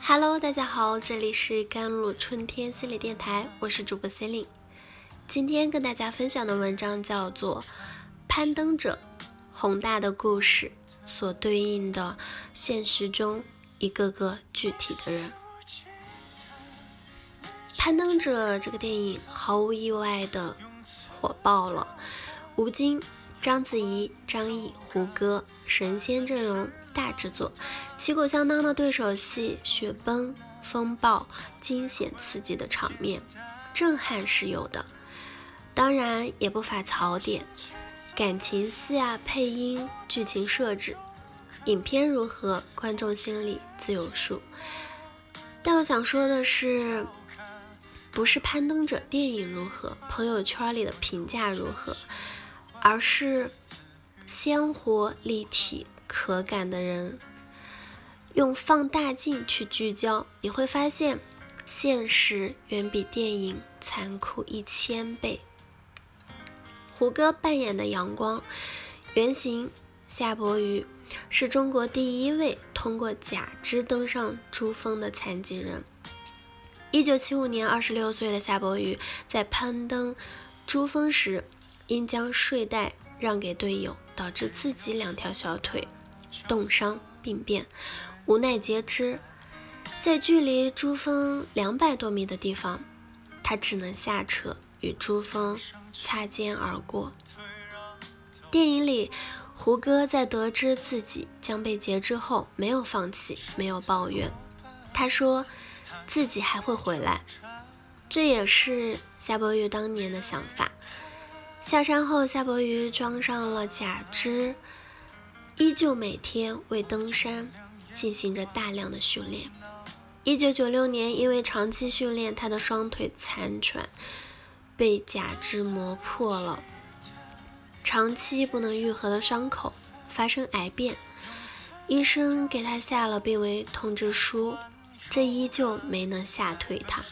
Hello，大家好，这里是甘露春天心理电台，我是主播 c e l i n e 今天跟大家分享的文章叫做《攀登者》，宏大的故事所对应的现实中一个个具体的人。《攀登者》这个电影毫无意外的火爆了，吴京、章子怡、张译、胡歌神仙阵容。大制作，旗鼓相当的对手戏，雪崩、风暴、惊险刺激的场面，震撼是有的，当然也不乏槽点，感情戏啊、配音、剧情设置，影片如何，观众心里自有数。但我想说的是，不是攀登者电影如何，朋友圈里的评价如何，而是鲜活立体。可感的人，用放大镜去聚焦，你会发现现实远比电影残酷一千倍。胡歌扮演的阳光原型夏伯渝，是中国第一位通过假肢登上珠峰的残疾人。一九七五年，二十六岁的夏伯渝在攀登珠峰时，因将睡袋让给队友，导致自己两条小腿。冻伤病变，无奈截肢，在距离珠峰两百多米的地方，他只能下车与珠峰擦肩而过。电影里，胡歌在得知自己将被截肢后，没有放弃，没有抱怨，他说自己还会回来。这也是夏伯渝当年的想法。下山后，夏伯渝装上了假肢。依旧每天为登山进行着大量的训练。一九九六年，因为长期训练，他的双腿残喘，被假肢磨破了，长期不能愈合的伤口发生癌变，医生给他下了病危通知书，这依旧没能吓退他，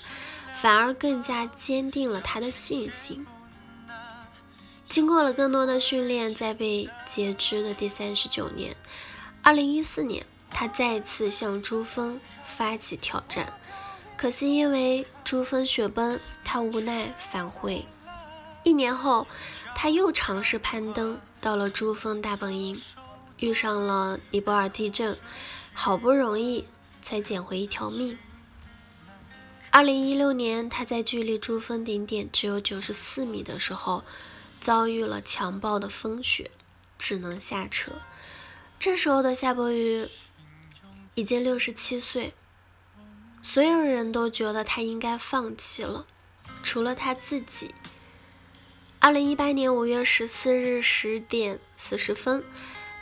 反而更加坚定了他的信心。经过了更多的训练，在被截肢的第三十九年，二零一四年，他再次向珠峰发起挑战。可惜因为珠峰雪崩，他无奈返回。一年后，他又尝试攀登，到了珠峰大本营，遇上了尼泊尔地震，好不容易才捡回一条命。二零一六年，他在距离珠峰顶点只有九十四米的时候。遭遇了强暴的风雪，只能下车。这时候的夏伯渝已经六十七岁，所有人都觉得他应该放弃了，除了他自己。二零一八年五月十四日十点四十分，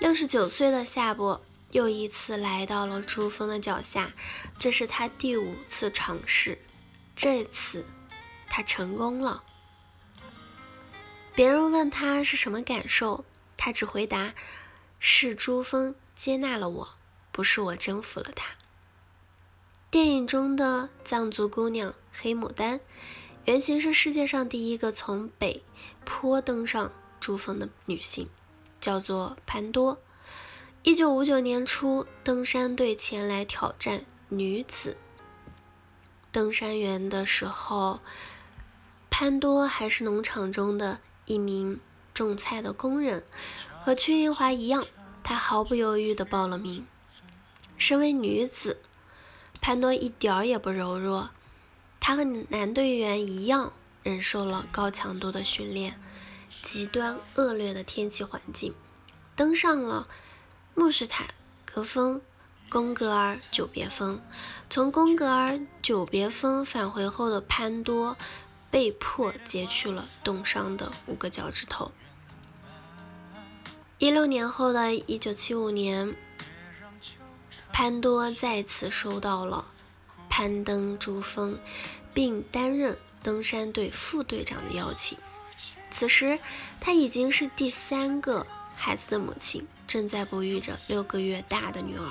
六十九岁的夏伯又一次来到了珠峰的脚下，这是他第五次尝试，这次他成功了。别人问他是什么感受，他只回答：“是珠峰接纳了我，不是我征服了他。”电影中的藏族姑娘黑牡丹，原型是世界上第一个从北坡登上珠峰的女性，叫做潘多。一九五九年初，登山队前来挑战女子登山员的时候，潘多还是农场中的。一名种菜的工人，和屈英华一样，她毫不犹豫地报了名。身为女子，潘多一点儿也不柔弱，她和男队员一样，忍受了高强度的训练、极端恶劣的天气环境，登上了穆什塔格峰、贡格尔久别峰。从贡格尔久别峰返回后的潘多。被迫截去了冻伤的五个脚趾头。一六年后的一九七五年，潘多再次收到了攀登珠峰并担任登山队副队长的邀请。此时，他已经是第三个孩子的母亲，正在哺育着六个月大的女儿，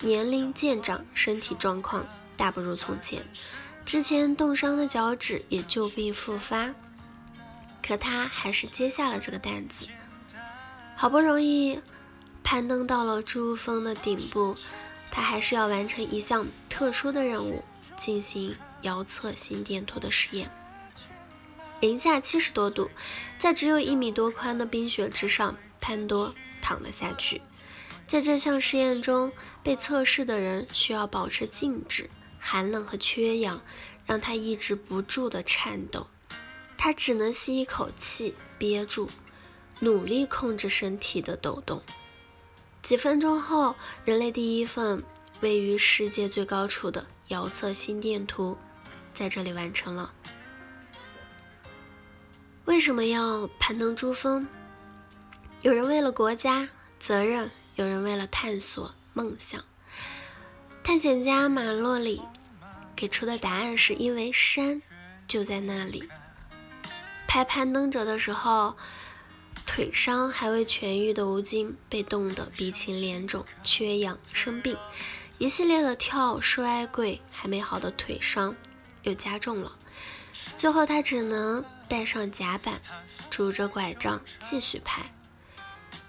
年龄渐长，身体状况大不如从前。之前冻伤的脚趾也旧病复发，可他还是接下了这个担子。好不容易攀登到了珠峰的顶部，他还是要完成一项特殊的任务，进行遥测心电图的实验。零下七十多度，在只有一米多宽的冰雪之上，潘多躺了下去。在这项实验中，被测试的人需要保持静止，寒冷和缺氧让他抑制不住的颤抖。他只能吸一口气，憋住，努力控制身体的抖动。几分钟后，人类第一份位于世界最高处的遥测心电图在这里完成了。为什么要攀登珠峰？有人为了国家责任，有人为了探索梦想。探险家马洛里给出的答案是因为山就在那里。拍攀登者的时候，腿伤还未痊愈的吴京被冻得鼻青脸肿、缺氧生病，一系列的跳摔跪还没好的腿伤又加重了，最后他只能。带上甲板，拄着拐杖继续拍。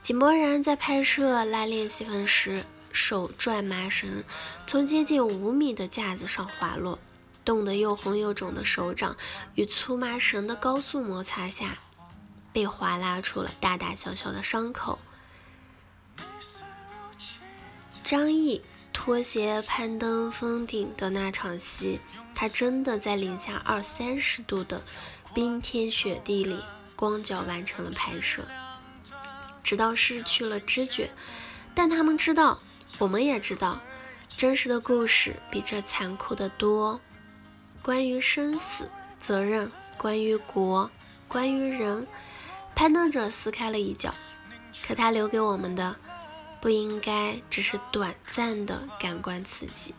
井柏然在拍摄拉链戏份时，手拽麻绳，从接近五米的架子上滑落，冻得又红又肿的手掌与粗麻绳的高速摩擦下，被划拉出了大大小小的伤口。张译拖鞋攀登峰顶的那场戏，他真的在零下二三十度的。冰天雪地里，光脚完成了拍摄，直到失去了知觉。但他们知道，我们也知道，真实的故事比这残酷的多。关于生死、责任，关于国，关于人，攀登者撕开了一角，可他留给我们的，不应该只是短暂的感官刺激。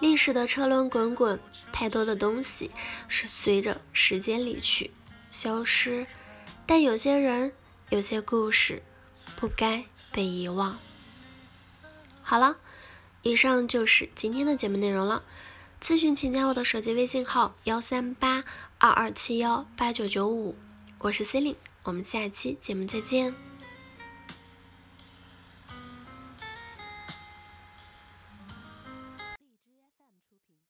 历史的车轮滚滚，太多的东西是随着时间离去、消失，但有些人、有些故事不该被遗忘。好了，以上就是今天的节目内容了。咨询请加我的手机微信号：幺三八二二七幺八九九五，我是 C e l i n e 我们下期节目再见。